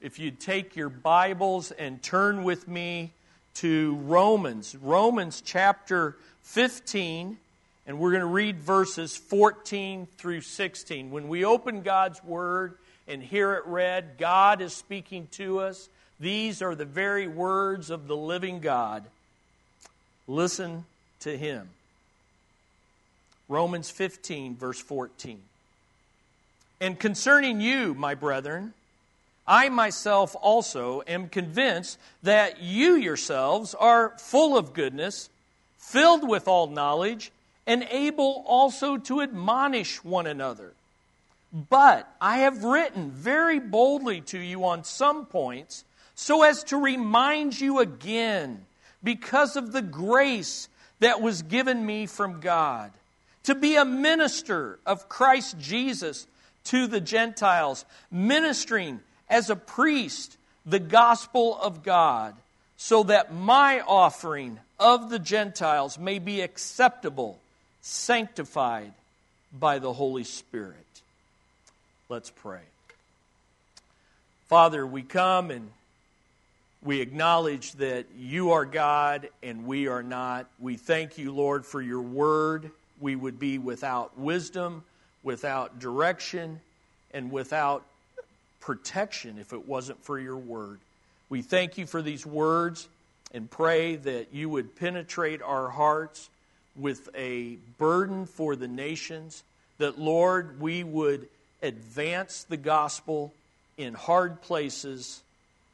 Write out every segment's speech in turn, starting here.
if you'd take your Bibles and turn with me to Romans, Romans chapter 15, and we're going to read verses 14 through 16. When we open God's Word and hear it read, God is speaking to us. These are the very words of the living God. Listen to Him. Romans 15, verse 14. And concerning you, my brethren, I myself also am convinced that you yourselves are full of goodness, filled with all knowledge, and able also to admonish one another. But I have written very boldly to you on some points so as to remind you again, because of the grace that was given me from God, to be a minister of Christ Jesus to the Gentiles, ministering as a priest the gospel of God, so that my offering of the Gentiles may be acceptable, sanctified by the Holy Spirit. Let's pray. Father, we come and we acknowledge that you are God and we are not. We thank you, Lord, for your word. We would be without wisdom, without direction, and without protection if it wasn't for your word. We thank you for these words and pray that you would penetrate our hearts with a burden for the nations, that, Lord, we would advance the gospel in hard places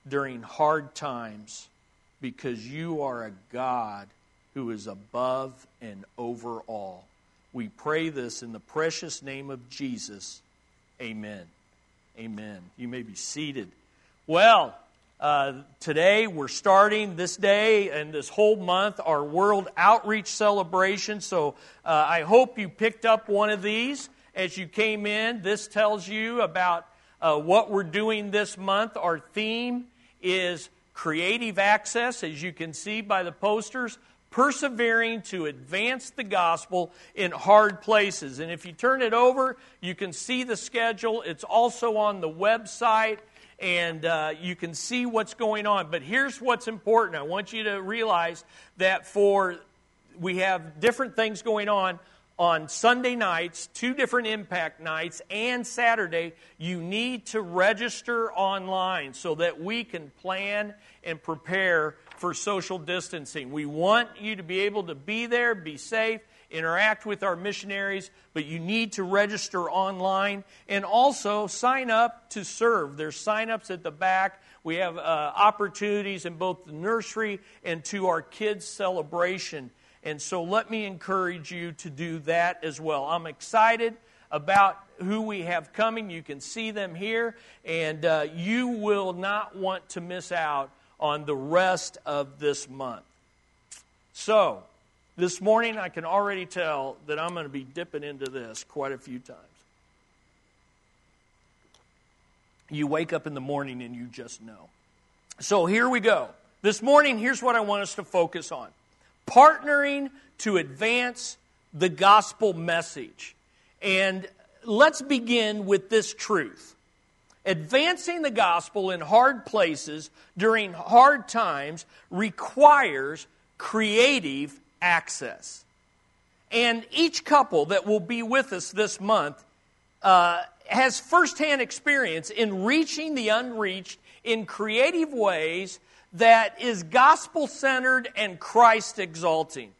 during hard times because you are a God who is above and over all. We pray this in the precious name of Jesus. Amen. Amen. You may be seated. Well, uh, today we're starting this day and this whole month our World Outreach Celebration. So uh, I hope you picked up one of these as you came in. This tells you about uh, what we're doing this month. Our theme is creative access, as you can see by the posters persevering to advance the gospel in hard places. And if you turn it over, you can see the schedule. It's also on the website, and uh, you can see what's going on. But here's what's important I want you to realize that for we have different things going on on Sunday nights, two different impact nights, and Saturday, you need to register online so that we can plan and prepare for social distancing. We want you to be able to be there, be safe, interact with our missionaries, but you need to register online and also sign up to serve. There's sign-ups at the back. We have uh, opportunities in both the nursery and to our kids' celebration. And so let me encourage you to do that as well. I'm excited about who we have coming. You can see them here, and uh, you will not want to miss out on the rest of this month. So, this morning I can already tell that I'm going to be dipping into this quite a few times. You wake up in the morning and you just know. So, here we go. This morning, here's what I want us to focus on partnering to advance the gospel message. And let's begin with this truth Advancing the gospel in hard places during hard times requires creative access. And each couple that will be with us this month uh, has firsthand experience in reaching the unreached in creative ways that is gospel centered and Christ exalting.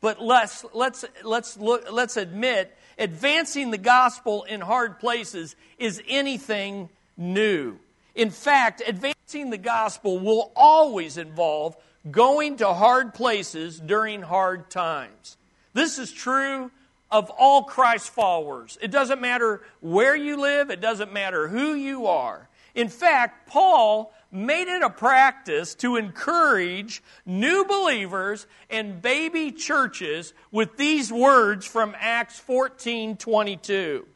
But let's, let's, let's, look, let's admit, advancing the gospel in hard places is anything new. In fact, advancing the gospel will always involve going to hard places during hard times. This is true of all Christ followers. It doesn't matter where you live, it doesn't matter who you are. In fact, Paul made it a practice to encourage new believers and baby churches with these words from Acts 14 22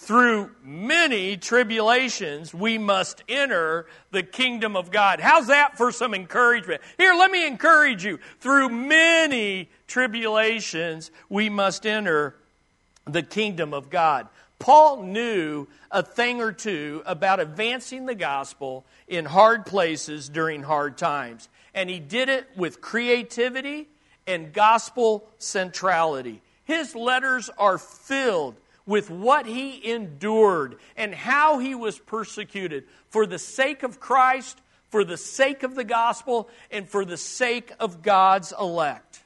through many tribulations, we must enter the kingdom of God. How's that for some encouragement? Here, let me encourage you. Through many tribulations, we must enter the kingdom of God. Paul knew a thing or two about advancing the gospel in hard places during hard times. And he did it with creativity and gospel centrality. His letters are filled with what he endured and how he was persecuted for the sake of Christ, for the sake of the gospel, and for the sake of God's elect.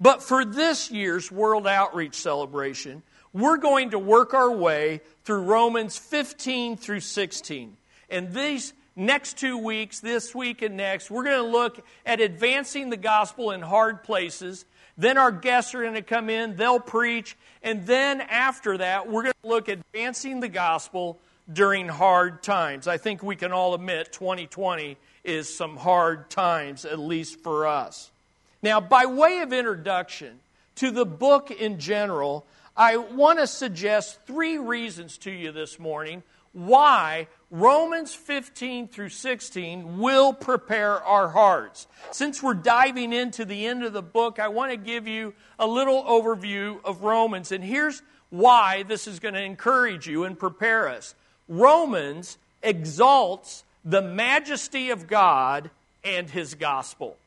But for this year's World Outreach Celebration, we're going to work our way through Romans 15 through 16. And these next two weeks, this week and next, we're going to look at advancing the gospel in hard places. Then our guests are going to come in, they'll preach, and then after that, we're going to look at advancing the gospel during hard times. I think we can all admit 2020 is some hard times, at least for us. Now, by way of introduction to the book in general, I want to suggest three reasons to you this morning why Romans 15 through 16 will prepare our hearts. Since we're diving into the end of the book, I want to give you a little overview of Romans. And here's why this is going to encourage you and prepare us. Romans exalts the majesty of God and his gospel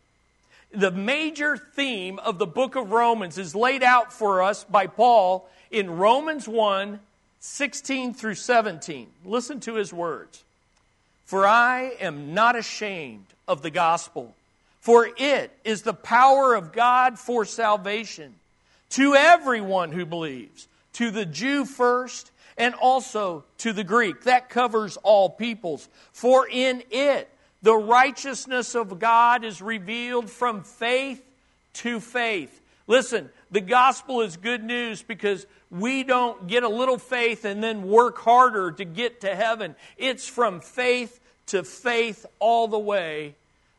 the major theme of the book of Romans is laid out for us by Paul in Romans 1 16 through 17. Listen to his words. For I am not ashamed of the gospel, for it is the power of God for salvation to everyone who believes, to the Jew first, and also to the Greek. That covers all peoples. For in it, the righteousness of God is revealed from faith to faith. Listen, the gospel is good news because we don't get a little faith and then work harder to get to heaven. It's from faith to faith all the way.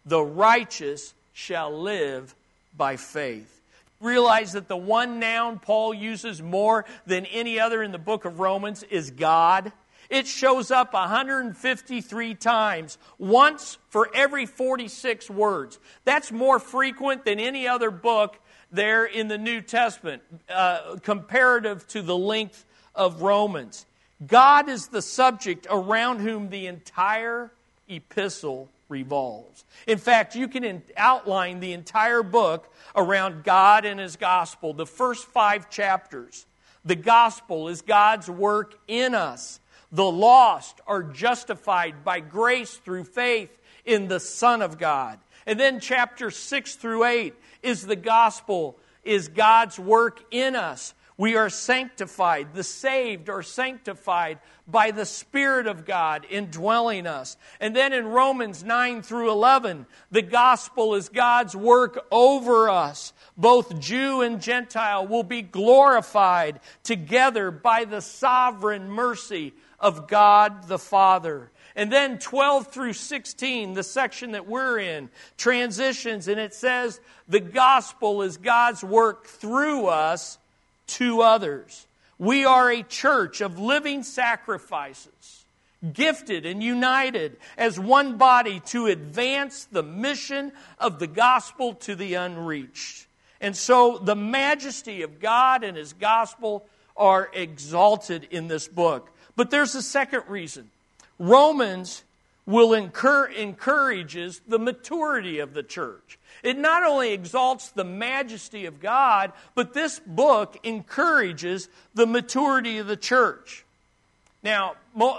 The righteous shall live by faith. Realize that the one noun Paul uses more than any other in the book of Romans is God. It shows up 153 times, once for every 46 words. That's more frequent than any other book there in the New Testament, uh, comparative to the length of Romans. God is the subject around whom the entire epistle revolves. In fact, you can in- outline the entire book around God and His gospel. The first five chapters. The gospel is God's work in us the lost are justified by grace through faith in the Son of God. And then chapter 6 through 8 is the gospel, is God's work in us. We are sanctified. The saved are sanctified by the Spirit of God indwelling us. And then in Romans 9 through 11, the gospel is God's work over us. Both Jew and Gentile will be glorified together by the sovereign mercy of God the Father. And then 12 through 16, the section that we're in, transitions, and it says the gospel is God's work through us to others. We are a church of living sacrifices, gifted and united as one body to advance the mission of the gospel to the unreached. And so the majesty of God and His gospel are exalted in this book. But there's a second reason. Romans will incur, encourages the maturity of the church. It not only exalts the majesty of God, but this book encourages the maturity of the church. Now,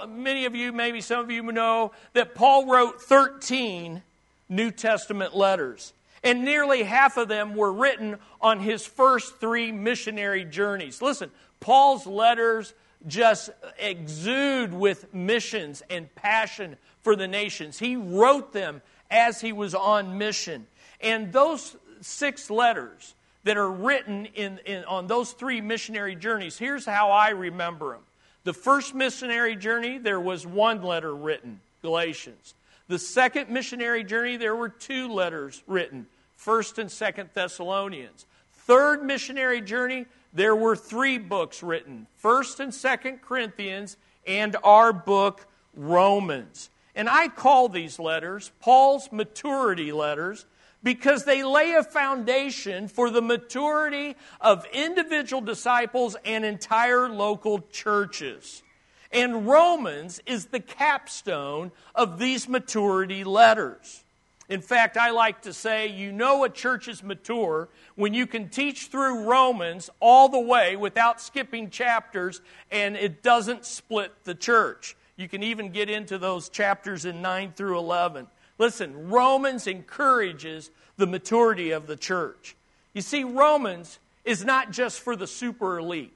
many of you, maybe some of you know that Paul wrote 13 New Testament letters, and nearly half of them were written on his first three missionary journeys. Listen, Paul's letters just exude with missions and passion for the nations. He wrote them as he was on mission. And those six letters that are written in, in, on those three missionary journeys, here's how I remember them. The first missionary journey, there was one letter written, Galatians. The second missionary journey, there were two letters written, 1st and 2nd Thessalonians. Third missionary journey, there were three books written 1st and 2nd Corinthians and our book, Romans. And I call these letters Paul's maturity letters because they lay a foundation for the maturity of individual disciples and entire local churches. And Romans is the capstone of these maturity letters. In fact, I like to say you know a church is mature when you can teach through Romans all the way without skipping chapters and it doesn't split the church. You can even get into those chapters in 9 through 11. Listen, Romans encourages the maturity of the church. You see, Romans is not just for the super elite.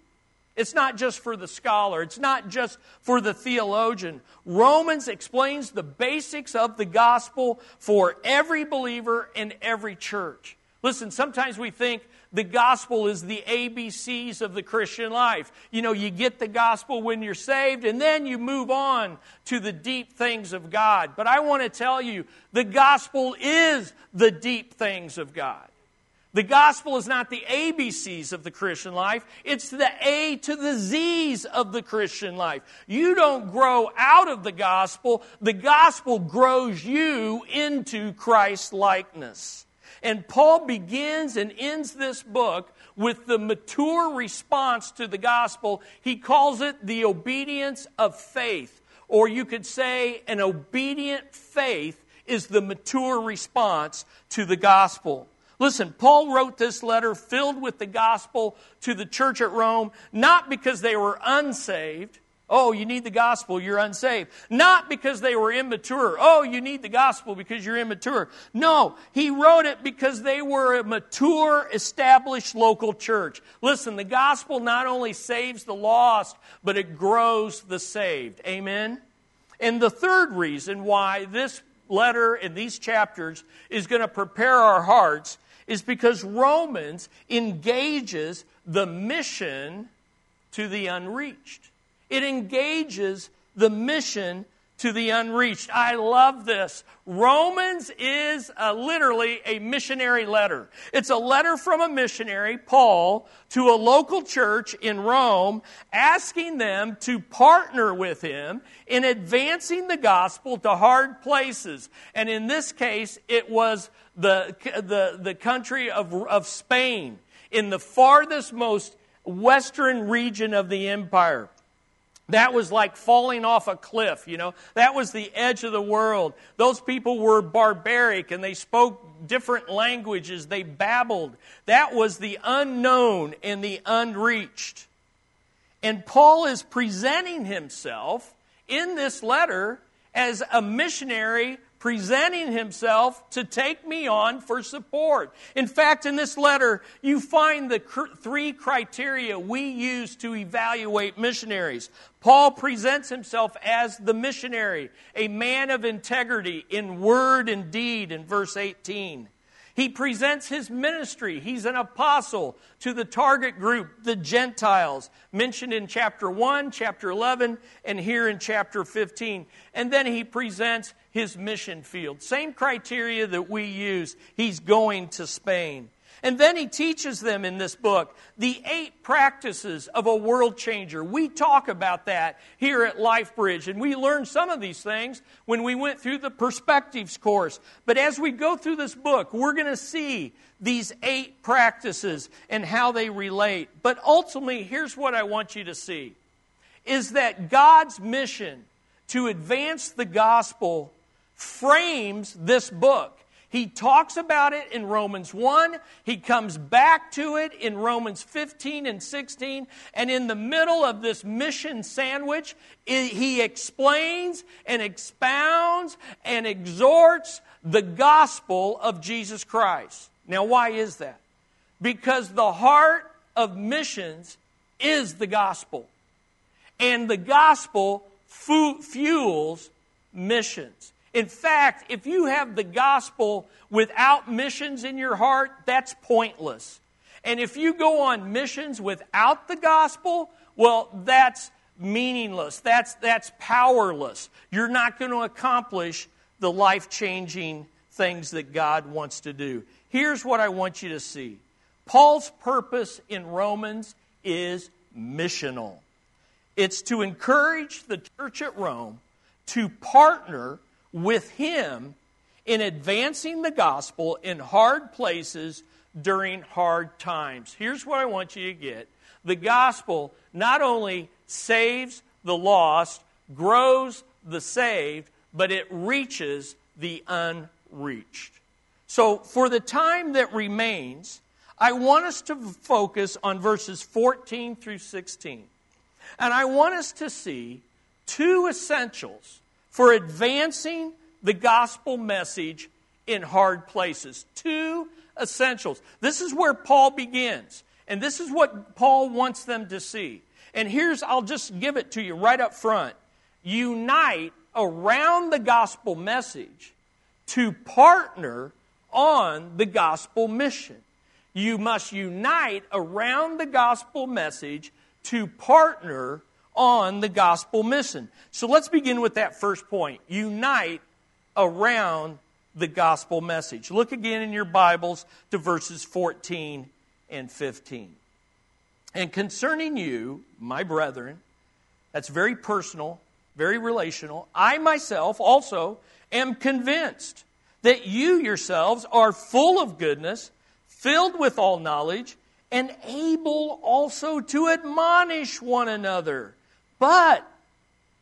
It's not just for the scholar. It's not just for the theologian. Romans explains the basics of the gospel for every believer in every church. Listen, sometimes we think the gospel is the ABCs of the Christian life. You know, you get the gospel when you're saved, and then you move on to the deep things of God. But I want to tell you, the gospel is the deep things of God. The gospel is not the ABCs of the Christian life, it's the A to the Z's of the Christian life. You don't grow out of the gospel, the gospel grows you into Christ likeness. And Paul begins and ends this book with the mature response to the gospel. He calls it the obedience of faith. Or you could say an obedient faith is the mature response to the gospel. Listen, Paul wrote this letter filled with the gospel to the church at Rome, not because they were unsaved. Oh, you need the gospel, you're unsaved. Not because they were immature. Oh, you need the gospel because you're immature. No, he wrote it because they were a mature, established local church. Listen, the gospel not only saves the lost, but it grows the saved. Amen? And the third reason why this letter and these chapters is going to prepare our hearts is because Romans engages the mission to the unreached. It engages the mission to the unreached. I love this. Romans is a, literally a missionary letter. It's a letter from a missionary, Paul, to a local church in Rome, asking them to partner with him in advancing the gospel to hard places. And in this case, it was the, the, the country of, of Spain, in the farthest most western region of the empire. That was like falling off a cliff, you know. That was the edge of the world. Those people were barbaric and they spoke different languages. They babbled. That was the unknown and the unreached. And Paul is presenting himself in this letter as a missionary presenting himself to take me on for support. In fact, in this letter, you find the cr- three criteria we use to evaluate missionaries. Paul presents himself as the missionary, a man of integrity in word and deed in verse 18. He presents his ministry. He's an apostle to the target group, the Gentiles, mentioned in chapter 1, chapter 11, and here in chapter 15. And then he presents his mission field. Same criteria that we use. He's going to Spain. And then he teaches them in this book the eight practices of a world changer. We talk about that here at LifeBridge, and we learned some of these things when we went through the Perspectives course. But as we go through this book, we're going to see these eight practices and how they relate. But ultimately, here's what I want you to see is that God's mission to advance the gospel frames this book. He talks about it in Romans 1. He comes back to it in Romans 15 and 16. And in the middle of this mission sandwich, he explains and expounds and exhorts the gospel of Jesus Christ. Now, why is that? Because the heart of missions is the gospel. And the gospel fuels missions. In fact, if you have the gospel without missions in your heart, that's pointless. And if you go on missions without the gospel, well, that's meaningless. That's, that's powerless. You're not going to accomplish the life changing things that God wants to do. Here's what I want you to see Paul's purpose in Romans is missional. It's to encourage the church at Rome to partner with him in advancing the gospel in hard places during hard times. Here's what I want you to get the gospel not only saves the lost, grows the saved, but it reaches the unreached. So, for the time that remains, I want us to focus on verses 14 through 16. And I want us to see two essentials for advancing the gospel message in hard places. Two essentials. This is where Paul begins. And this is what Paul wants them to see. And here's, I'll just give it to you right up front. Unite around the gospel message to partner on the gospel mission. You must unite around the gospel message to partner on the gospel mission. So let's begin with that first point. Unite around the gospel message. Look again in your Bibles to verses 14 and 15. And concerning you, my brethren, that's very personal, very relational. I myself also am convinced that you yourselves are full of goodness, filled with all knowledge, and able also to admonish one another. But,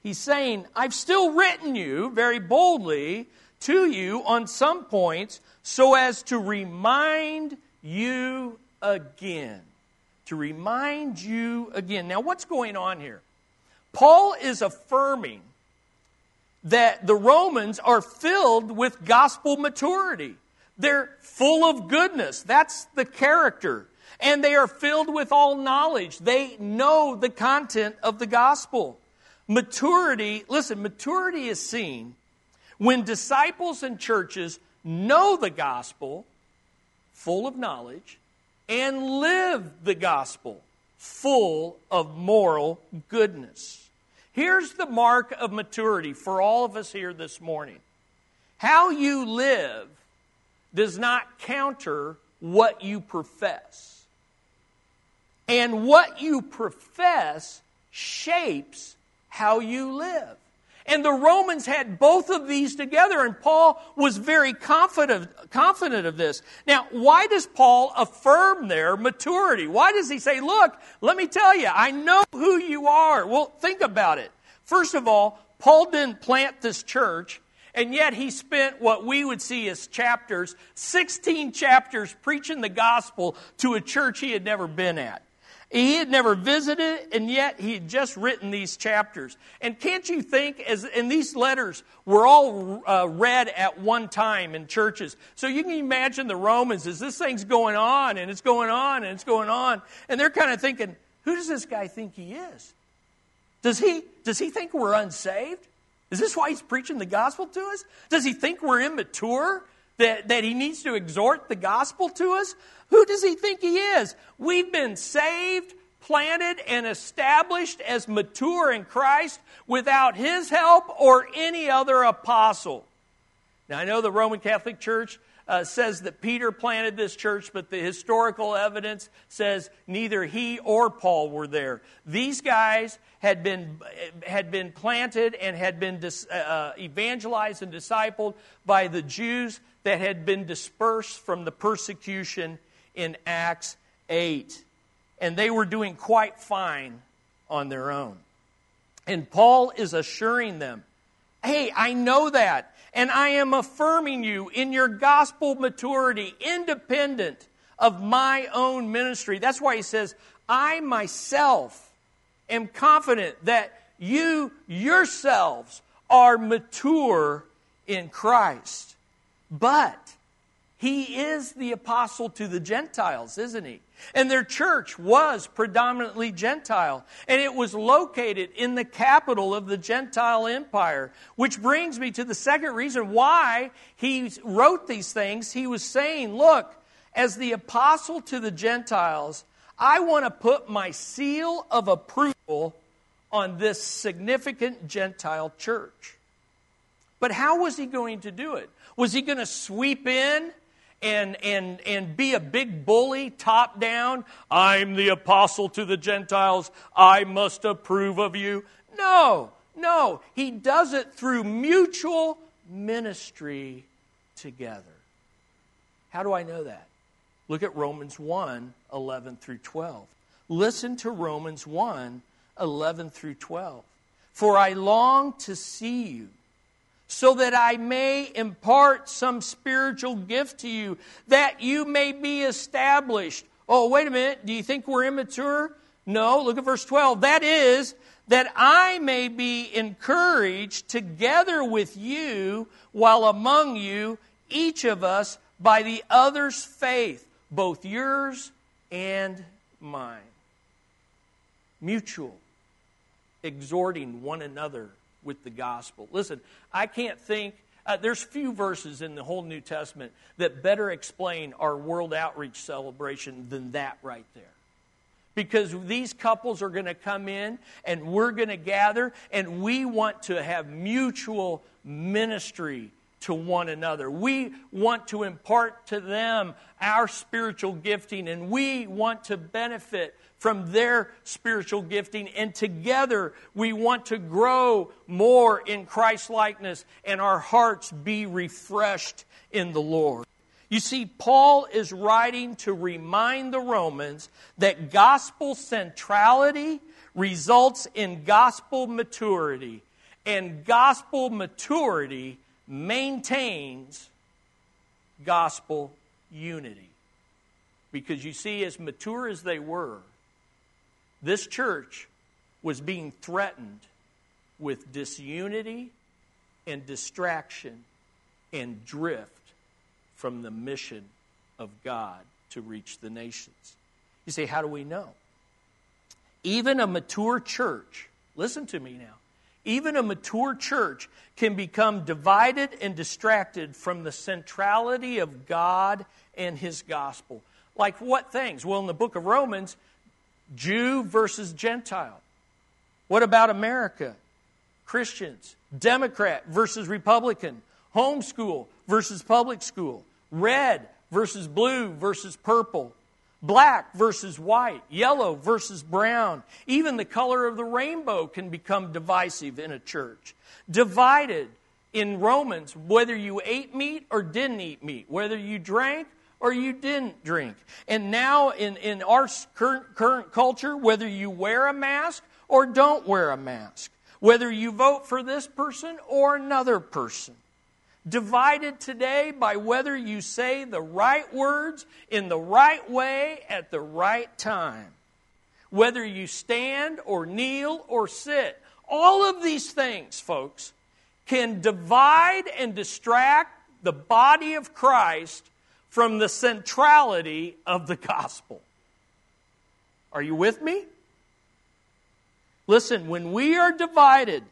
he's saying, I've still written you very boldly to you on some points so as to remind you again. To remind you again. Now, what's going on here? Paul is affirming that the Romans are filled with gospel maturity. They're full of goodness. That's the character. And they are filled with all knowledge. They know the content of the gospel. Maturity, listen, maturity is seen when disciples and churches know the gospel, full of knowledge, and live the gospel, full of moral goodness. Here's the mark of maturity for all of us here this morning how you live does not counter what you profess. And what you profess shapes how you live. And the Romans had both of these together, and Paul was very confident, confident of this. Now, why does Paul affirm their maturity? Why does he say, Look, let me tell you, I know who you are? Well, think about it. First of all, Paul didn't plant this church, and yet he spent what we would see as chapters, 16 chapters, preaching the gospel to a church he had never been at. He had never visited, and yet he had just written these chapters. And can't you think, as and these letters were all uh, read at one time in churches. So you can imagine the Romans as this thing's going on and it's going on and it's going on, and they're kind of thinking, "Who does this guy think he is? Does he does he think we're unsaved? Is this why he's preaching the gospel to us? Does he think we're immature? That, that he needs to exhort the gospel to us? Who does he think he is? We've been saved, planted, and established as mature in Christ without his help or any other apostle. Now, I know the Roman Catholic Church uh, says that Peter planted this church, but the historical evidence says neither he or Paul were there. These guys had been, had been planted and had been dis, uh, uh evangelized and discipled by the Jews that had been dispersed from the persecution in Acts 8. And they were doing quite fine on their own. And Paul is assuring them hey, I know that. And I am affirming you in your gospel maturity, independent of my own ministry. That's why he says, I myself am confident that you yourselves are mature in Christ. But he is the apostle to the Gentiles, isn't he? And their church was predominantly Gentile. And it was located in the capital of the Gentile empire. Which brings me to the second reason why he wrote these things. He was saying, Look, as the apostle to the Gentiles, I want to put my seal of approval on this significant Gentile church. But how was he going to do it? Was he going to sweep in and, and, and be a big bully top down. I'm the apostle to the Gentiles. I must approve of you. No, no. He does it through mutual ministry together. How do I know that? Look at Romans 1 11 through 12. Listen to Romans 1 11 through 12. For I long to see you, so that I may impart some spiritual gift to you, that you may be established. Oh, wait a minute. Do you think we're immature? No. Look at verse 12. That is, that I may be encouraged together with you while among you, each of us, by the other's faith, both yours and mine. Mutual, exhorting one another with the gospel. Listen, I can't think, uh, there's few verses in the whole New Testament that better explain our world outreach celebration than that right there because these couples are going to come in and we're going to gather and we want to have mutual ministry to one another. We want to impart to them our spiritual gifting and we want to benefit from their spiritual gifting and together we want to grow more in Christ likeness and our hearts be refreshed in the Lord. You see, Paul is writing to remind the Romans that gospel centrality results in gospel maturity, and gospel maturity maintains gospel unity. Because you see, as mature as they were, this church was being threatened with disunity and distraction and drift from the mission of God to reach the nations. You say, how do we know? Even a mature church, listen to me now, even a mature church can become divided and distracted from the centrality of God and His gospel. Like what things? Well, in the book of Romans, Jew versus Gentile. What about America? Christians. Democrat versus Republican. Homeschool versus public school red versus blue versus purple, black versus white, yellow versus brown. Even the color of the rainbow can become divisive in a church. Divided in Romans, whether you ate meat or didn't eat meat, whether you drank or you didn't drink. And now in, in our current, current culture, whether you wear a mask or don't wear a mask, whether you vote for this person or another person divided today by whether you say the right words in the right way at the right time, whether you stand or kneel or sit. All of these things, folks, can divide and distract the body of Christ from the centrality of the gospel. Are you with me? Listen, when we are divided,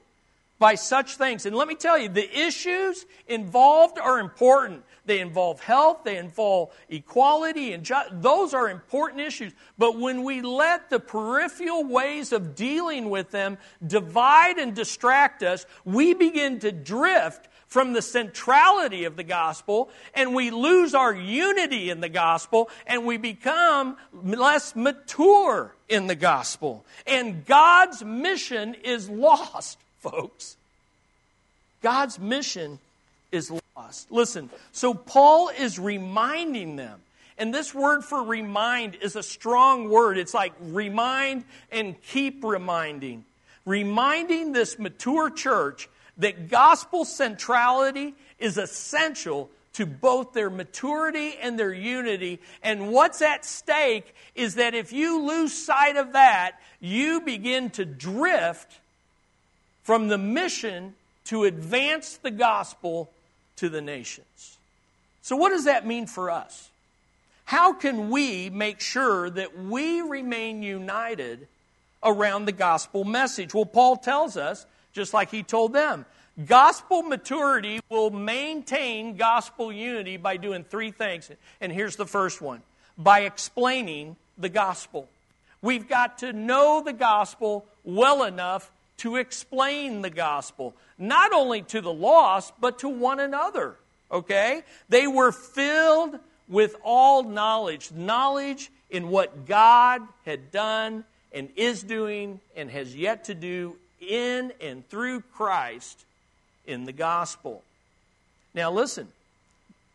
by such things. And let me tell you, the issues involved are important. They involve health, they involve equality, and ju- those are important issues. But when we let the peripheral ways of dealing with them divide and distract us, we begin to drift from the centrality of the gospel and we lose our unity in the gospel and we become less mature in the gospel. And God's mission is lost folks. God's mission is lost. Listen, so Paul is reminding them. And this word for remind is a strong word. It's like remind and keep reminding. Reminding this mature church that gospel centrality is essential to both their maturity and their unity. And what's at stake is that if you lose sight of that, you begin to drift from the mission to advance the gospel to the nations. So, what does that mean for us? How can we make sure that we remain united around the gospel message? Well, Paul tells us, just like he told them, gospel maturity will maintain gospel unity by doing three things. And here's the first one by explaining the gospel. We've got to know the gospel well enough to explain the gospel, not only to the lost, but to one another. Okay? They were filled with all knowledge, knowledge in what God had done and is doing and has yet to do in and through Christ in the gospel. Now, listen,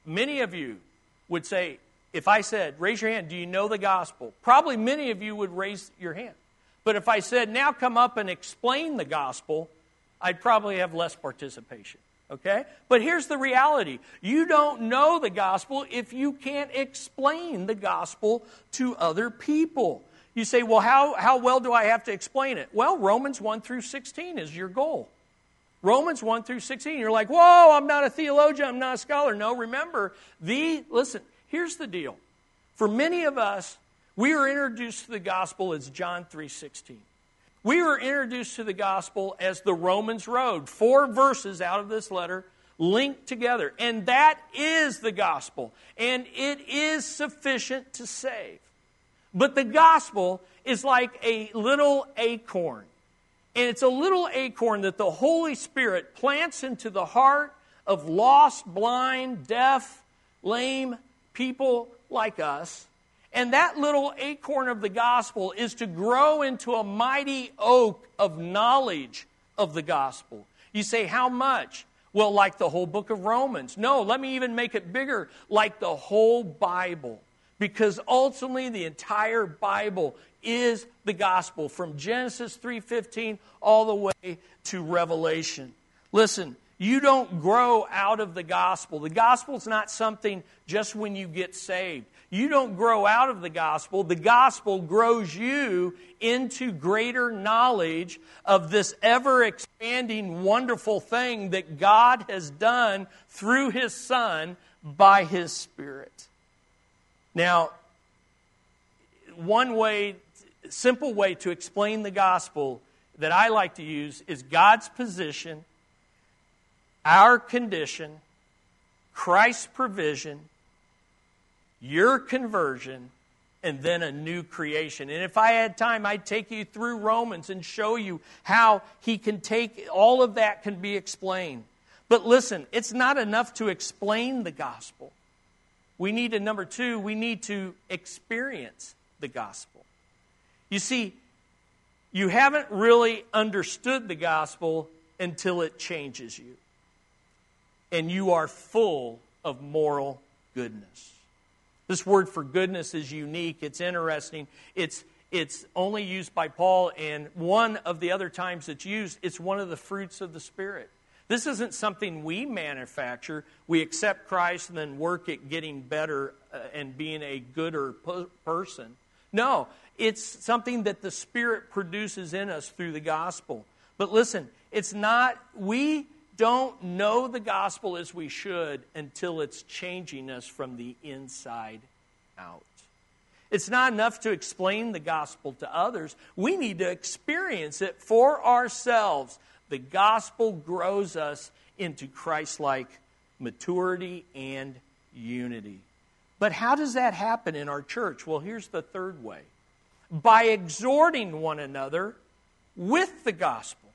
many of you would say, if I said, raise your hand, do you know the gospel? Probably many of you would raise your hand. But if I said, now come up and explain the gospel, I'd probably have less participation. Okay? But here's the reality you don't know the gospel if you can't explain the gospel to other people. You say, well, how, how well do I have to explain it? Well, Romans 1 through 16 is your goal. Romans 1 through 16. You're like, whoa, I'm not a theologian, I'm not a scholar. No, remember, the, listen, here's the deal. For many of us, we are introduced to the gospel as John 3:16. We were introduced to the gospel as the Romans road. Four verses out of this letter linked together. And that is the gospel. And it is sufficient to save. But the gospel is like a little acorn. And it's a little acorn that the Holy Spirit plants into the heart of lost, blind, deaf, lame people like us. And that little acorn of the gospel is to grow into a mighty oak of knowledge of the gospel. You say, how much? Well, like the whole book of Romans. No, let me even make it bigger, like the whole Bible. Because ultimately the entire Bible is the gospel from Genesis 3:15 all the way to Revelation. Listen, you don't grow out of the gospel. The gospel is not something just when you get saved. You don't grow out of the gospel. The gospel grows you into greater knowledge of this ever expanding, wonderful thing that God has done through His Son by His Spirit. Now, one way, simple way to explain the gospel that I like to use is God's position, our condition, Christ's provision, your conversion, and then a new creation. And if I had time, I'd take you through Romans and show you how he can take all of that can be explained. But listen, it's not enough to explain the gospel. We need to, number two, we need to experience the gospel. You see, you haven't really understood the gospel until it changes you. And you are full of moral goodness. This word for goodness is unique, it's interesting. It's, it's only used by Paul, and one of the other times it's used, it's one of the fruits of the Spirit. This isn't something we manufacture. We accept Christ and then work at getting better uh, and being a gooder person. No, it's something that the Spirit produces in us through the gospel. But listen, it's not, we don't know the gospel as we should until it's changing us from the inside out. It's not enough to explain the gospel to others. We need to experience it for ourselves. The gospel grows us into Christ like maturity and unity. But how does that happen in our church? Well, here's the third way by exhorting one another with the gospel.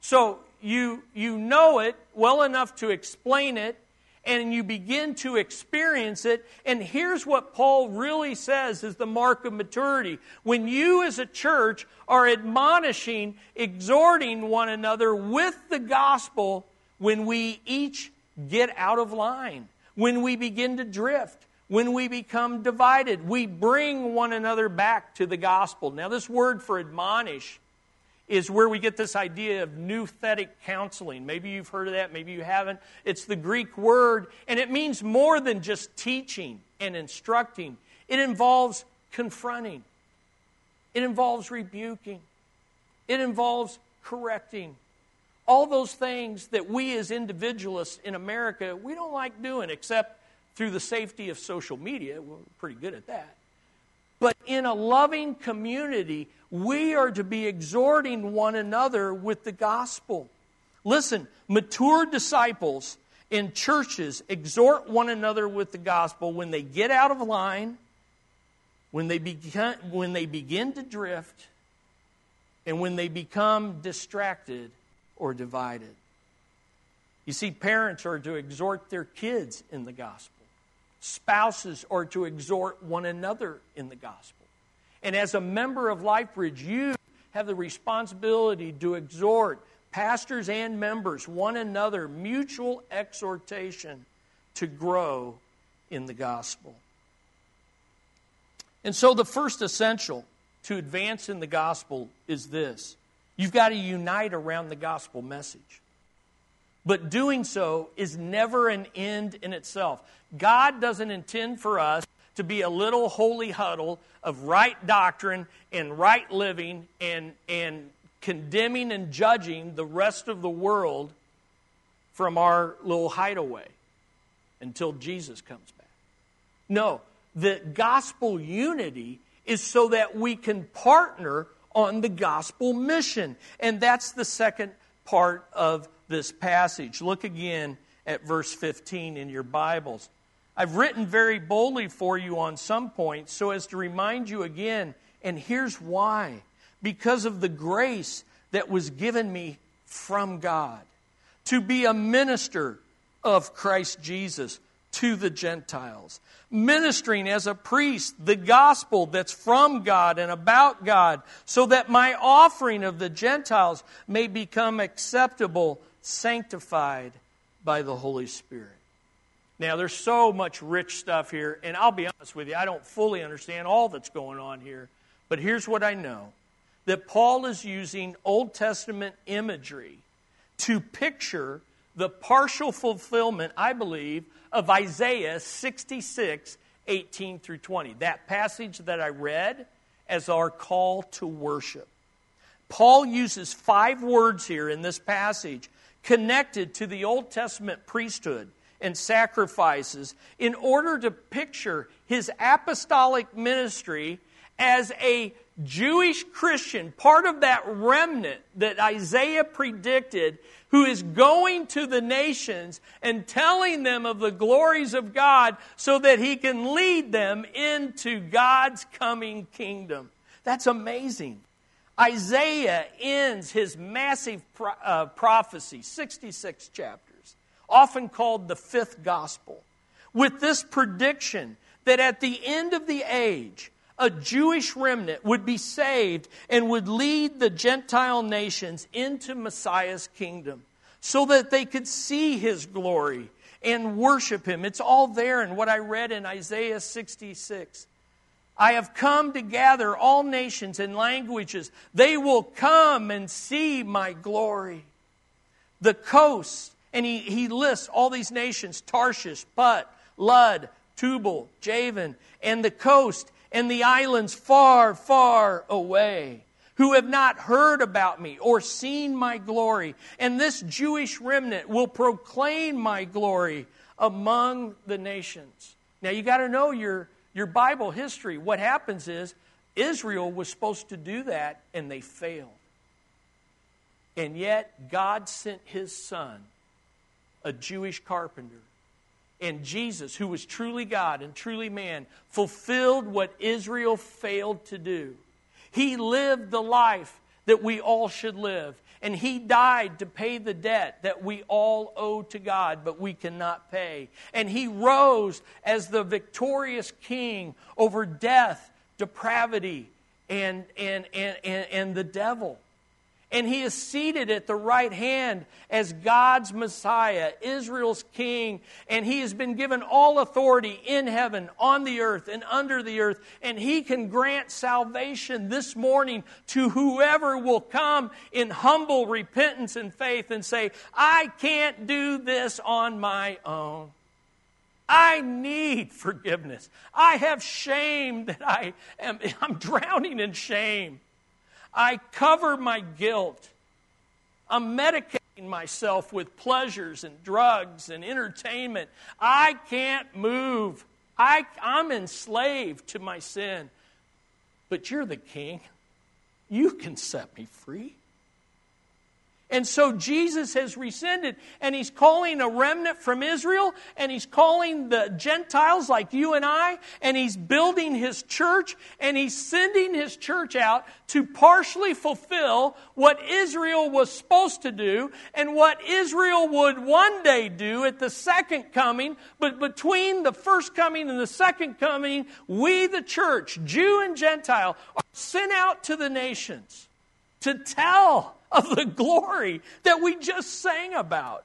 So you, you know it well enough to explain it, and you begin to experience it. And here's what Paul really says is the mark of maturity. When you as a church are admonishing, exhorting one another with the gospel, when we each get out of line, when we begin to drift, when we become divided, we bring one another back to the gospel. Now, this word for admonish is where we get this idea of nouthetic counseling. Maybe you've heard of that, maybe you haven't. It's the Greek word, and it means more than just teaching and instructing, it involves confronting, it involves rebuking, it involves correcting. All those things that we as individualists in America, we don't like doing except through the safety of social media. We're pretty good at that. But in a loving community, we are to be exhorting one another with the gospel. Listen, mature disciples in churches exhort one another with the gospel when they get out of line, when they begin, when they begin to drift, and when they become distracted or divided. You see, parents are to exhort their kids in the gospel. Spouses are to exhort one another in the gospel. And as a member of LifeBridge, you have the responsibility to exhort pastors and members, one another, mutual exhortation to grow in the gospel. And so, the first essential to advance in the gospel is this you've got to unite around the gospel message. But doing so is never an end in itself. God doesn't intend for us to be a little holy huddle of right doctrine and right living and, and condemning and judging the rest of the world from our little hideaway until Jesus comes back. No, the gospel unity is so that we can partner on the gospel mission. And that's the second part of this passage. Look again at verse 15 in your Bibles. I've written very boldly for you on some points so as to remind you again, and here's why because of the grace that was given me from God to be a minister of Christ Jesus to the Gentiles, ministering as a priest the gospel that's from God and about God, so that my offering of the Gentiles may become acceptable, sanctified by the Holy Spirit. Now, there's so much rich stuff here, and I'll be honest with you, I don't fully understand all that's going on here, but here's what I know that Paul is using Old Testament imagery to picture the partial fulfillment, I believe, of Isaiah 66, 18 through 20. That passage that I read as our call to worship. Paul uses five words here in this passage connected to the Old Testament priesthood and sacrifices in order to picture his apostolic ministry as a Jewish Christian, part of that remnant that Isaiah predicted, who is going to the nations and telling them of the glories of God so that he can lead them into God's coming kingdom. That's amazing. Isaiah ends his massive pro- uh, prophecy, 66 chapters, often called the fifth gospel, with this prediction that at the end of the age, a Jewish remnant would be saved and would lead the Gentile nations into Messiah's kingdom so that they could see his glory and worship him. It's all there in what I read in Isaiah 66. I have come to gather all nations and languages. They will come and see my glory. The coast, and he, he lists all these nations Tarshish, Put, Lud, Tubal, Javan, and the coast and the islands far, far away, who have not heard about me or seen my glory. And this Jewish remnant will proclaim my glory among the nations. Now, you got to know your, your Bible history. What happens is Israel was supposed to do that, and they failed. And yet, God sent his son, a Jewish carpenter, and Jesus, who was truly God and truly man, fulfilled what Israel failed to do. He lived the life that we all should live. And he died to pay the debt that we all owe to God, but we cannot pay. And he rose as the victorious king over death, depravity, and, and, and, and, the devil and he is seated at the right hand as God's Messiah, Israel's King, and he has been given all authority in heaven, on the earth, and under the earth, and he can grant salvation this morning to whoever will come in humble repentance and faith and say, I can't do this on my own. I need forgiveness. I have shame that I am I'm drowning in shame. I cover my guilt. I'm medicating myself with pleasures and drugs and entertainment. I can't move. I, I'm enslaved to my sin. But you're the king. You can set me free. And so Jesus has rescinded, and he's calling a remnant from Israel, and he's calling the Gentiles like you and I, and he's building his church, and he's sending his church out to partially fulfill what Israel was supposed to do and what Israel would one day do at the second coming. But between the first coming and the second coming, we, the church, Jew and Gentile, are sent out to the nations to tell of the glory that we just sang about.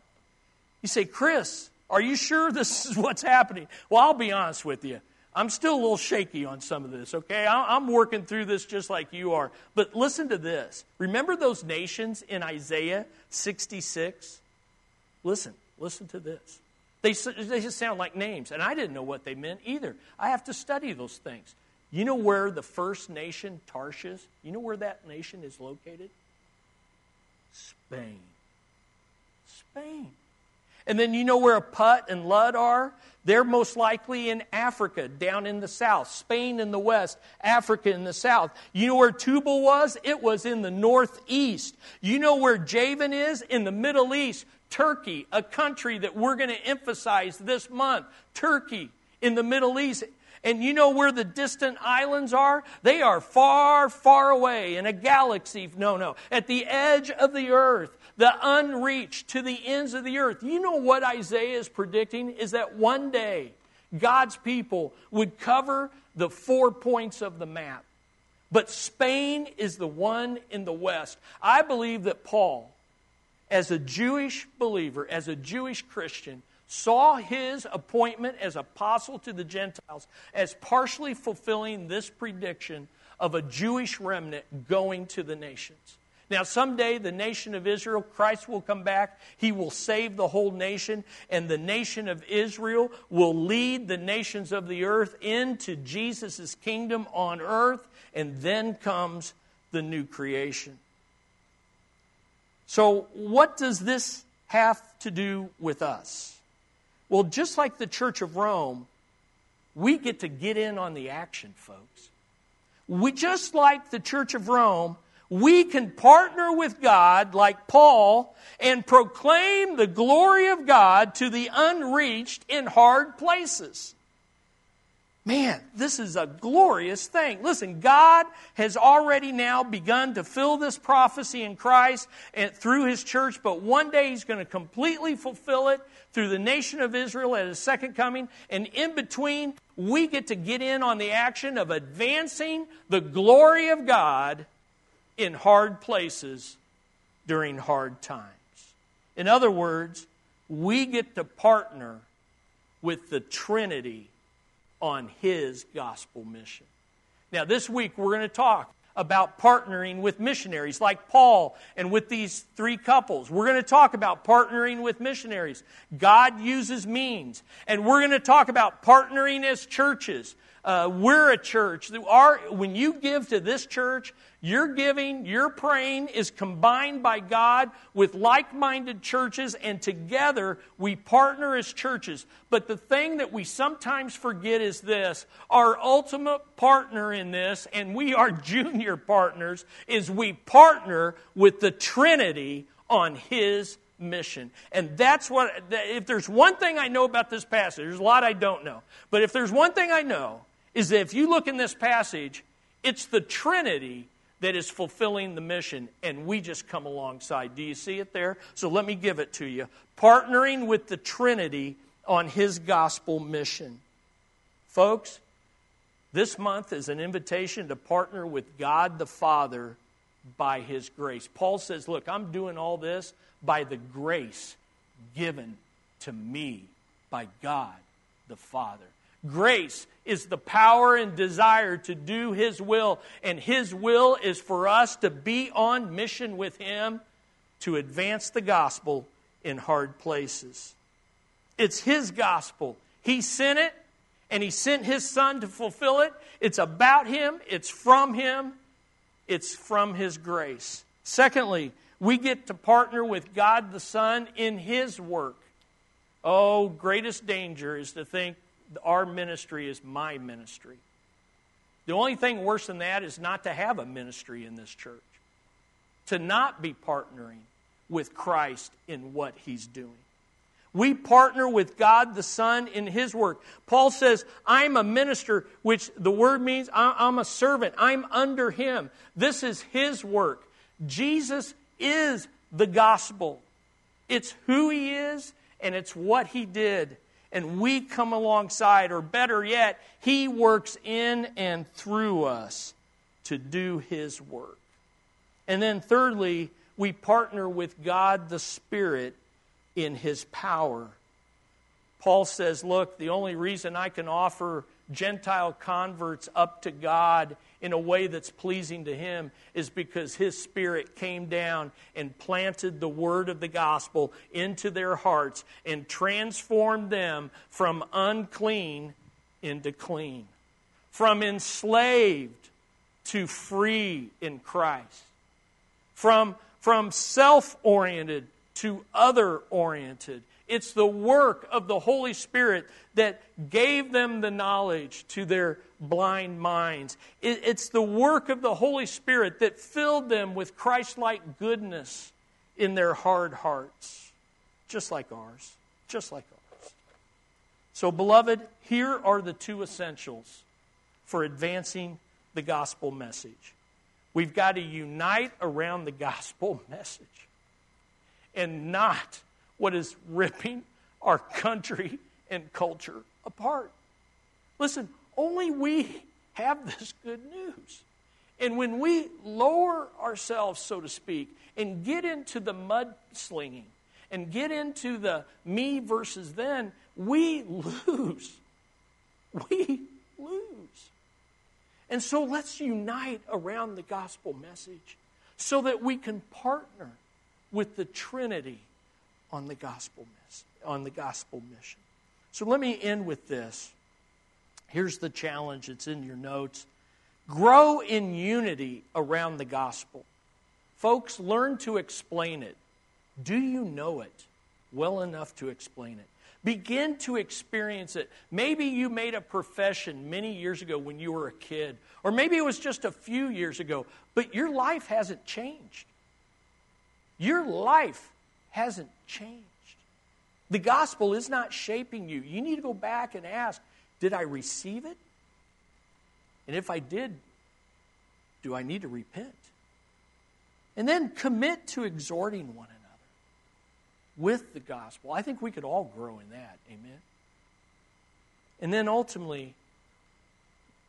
You say, Chris, Are you sure this is what's happening? Well, I'll be honest with you. I'm still a little shaky on some of this, okay? I'm working through this just like you are. But listen to this. Remember those nations in Isaiah 66? Listen, listen to this. They, they just sound like names, and I didn't know what they meant either. I have to study those things. You know where the first nation, Tarshish, you know where that nation is located? Spain. Spain. And then you know where Put and Lud are? They're most likely in Africa, down in the south. Spain in the west, Africa in the south. You know where Tubal was? It was in the northeast. You know where Javan is? In the Middle East. Turkey, a country that we're going to emphasize this month. Turkey in the Middle East. And you know where the distant islands are? They are far, far away in a galaxy. No, no. At the edge of the earth, the unreached to the ends of the earth. You know what Isaiah is predicting? Is that one day God's people would cover the four points of the map. But Spain is the one in the west. I believe that Paul, as a Jewish believer, as a Jewish Christian, saw his appointment as apostle to the Gentiles as partially fulfilling this prediction of a Jewish remnant going to the nations. Now, someday the nation of Israel, Christ will come back. He will save the whole nation, and the nation of Israel will lead the nations of the earth into Jesus' kingdom on earth, and then comes the new creation. So, what does this have to do with us? Well, just like the Church of Rome, we get to get in on the action, folks. We just like the Church of Rome, we can partner with God like Paul and proclaim the glory of God to the unreached in hard places. Man, this is a glorious thing. Listen, God has already now begun to fill this prophecy in Christ and through his church, but one day he's going to completely fulfill it through the nation of Israel at his second coming. And in between, we get to get in on the action of advancing the glory of God in hard places during hard times. In other words, we get to partner with the Trinity on his gospel mission. Now, this week we're going to talk about partnering with missionaries like Paul and with these three couples. We're going to talk about partnering with missionaries. God uses means. And we're going to talk about partnering as churches. Uh, we're a church. Our, when you give to this church, your giving, your praying is combined by God with like minded churches, and together we partner as churches. But the thing that we sometimes forget is this our ultimate partner in this, and we are junior partners, is we partner with the Trinity on His mission. And that's what, if there's one thing I know about this passage, there's a lot I don't know. But if there's one thing I know, is that if you look in this passage, it's the Trinity that is fulfilling the mission, and we just come alongside. Do you see it there? So let me give it to you. Partnering with the Trinity on his gospel mission. Folks, this month is an invitation to partner with God the Father by his grace. Paul says, Look, I'm doing all this by the grace given to me by God the Father. Grace is the power and desire to do His will, and His will is for us to be on mission with Him to advance the gospel in hard places. It's His gospel. He sent it, and He sent His Son to fulfill it. It's about Him, it's from Him, it's from His grace. Secondly, we get to partner with God the Son in His work. Oh, greatest danger is to think our ministry is my ministry. The only thing worse than that is not to have a ministry in this church, to not be partnering with Christ in what he's doing. We partner with God the Son in His work. Paul says, I'm a minister, which the word means I'm a servant. I'm under Him. This is His work. Jesus is the gospel. It's who He is and it's what He did and we come alongside, or better yet, He works in and through us to do His work. And then, thirdly, we partner with God the Spirit in His power. Paul says, Look, the only reason I can offer Gentile converts up to God in a way that's pleasing to Him is because His Spirit came down and planted the word of the gospel into their hearts and transformed them from unclean into clean, from enslaved to free in Christ, from, from self oriented to other oriented. It's the work of the Holy Spirit that gave them the knowledge to their blind minds. It's the work of the Holy Spirit that filled them with Christ like goodness in their hard hearts, just like ours. Just like ours. So, beloved, here are the two essentials for advancing the gospel message. We've got to unite around the gospel message and not what is ripping our country and culture apart. Listen, only we have this good news. And when we lower ourselves, so to speak, and get into the mudslinging and get into the me versus then, we lose. We lose. And so let's unite around the gospel message so that we can partner with the Trinity on the gospel on the gospel mission. So let me end with this. Here's the challenge. It's in your notes. Grow in unity around the gospel. Folks, learn to explain it. Do you know it well enough to explain it? Begin to experience it. Maybe you made a profession many years ago when you were a kid, or maybe it was just a few years ago, but your life hasn't changed. Your life hasn't changed. The gospel is not shaping you. You need to go back and ask Did I receive it? And if I did, do I need to repent? And then commit to exhorting one another with the gospel. I think we could all grow in that. Amen. And then ultimately,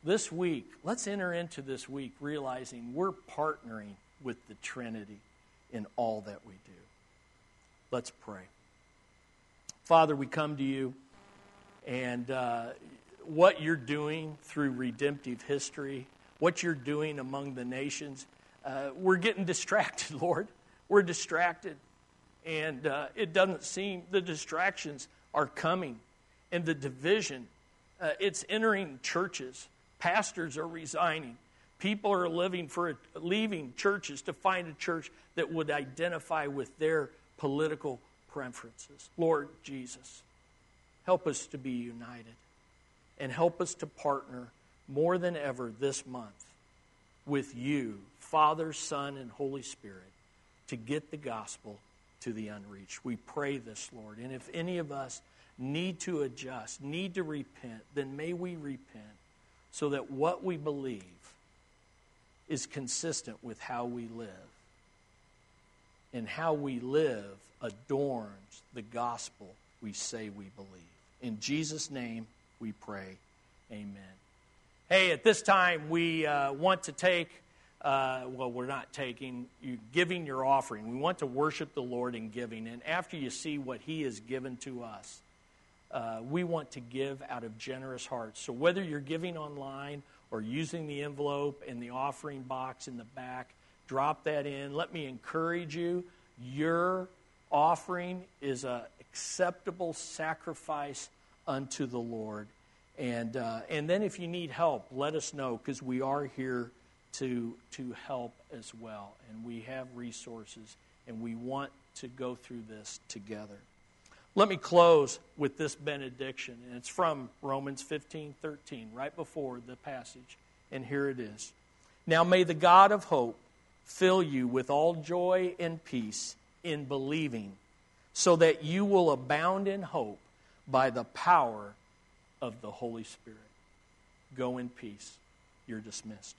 this week, let's enter into this week realizing we're partnering with the Trinity in all that we do. Let's pray. Father, we come to you, and uh, what you're doing through redemptive history, what you're doing among the nations, uh, we're getting distracted, Lord. We're distracted. And uh, it doesn't seem the distractions are coming, and the division, uh, it's entering churches. Pastors are resigning. People are living for a, leaving churches to find a church that would identify with their political preferences. Lord Jesus, help us to be united and help us to partner more than ever this month with you, Father, Son, and Holy Spirit, to get the gospel to the unreached. We pray this, Lord. And if any of us need to adjust, need to repent, then may we repent so that what we believe is consistent with how we live. And how we live adorns the gospel we say we believe. In Jesus' name we pray. Amen. Hey, at this time, we uh, want to take, uh, well, we're not taking, you giving your offering. We want to worship the Lord in giving. And after you see what He has given to us, uh, we want to give out of generous hearts. So whether you're giving online or using the envelope and the offering box in the back, drop that in. Let me encourage you. Your offering is an acceptable sacrifice unto the Lord. And, uh, and then if you need help, let us know because we are here to, to help as well. And we have resources and we want to go through this together. Let me close with this benediction, and it's from Romans 15 13, right before the passage. And here it is. Now may the God of hope fill you with all joy and peace in believing, so that you will abound in hope by the power of the Holy Spirit. Go in peace. You're dismissed.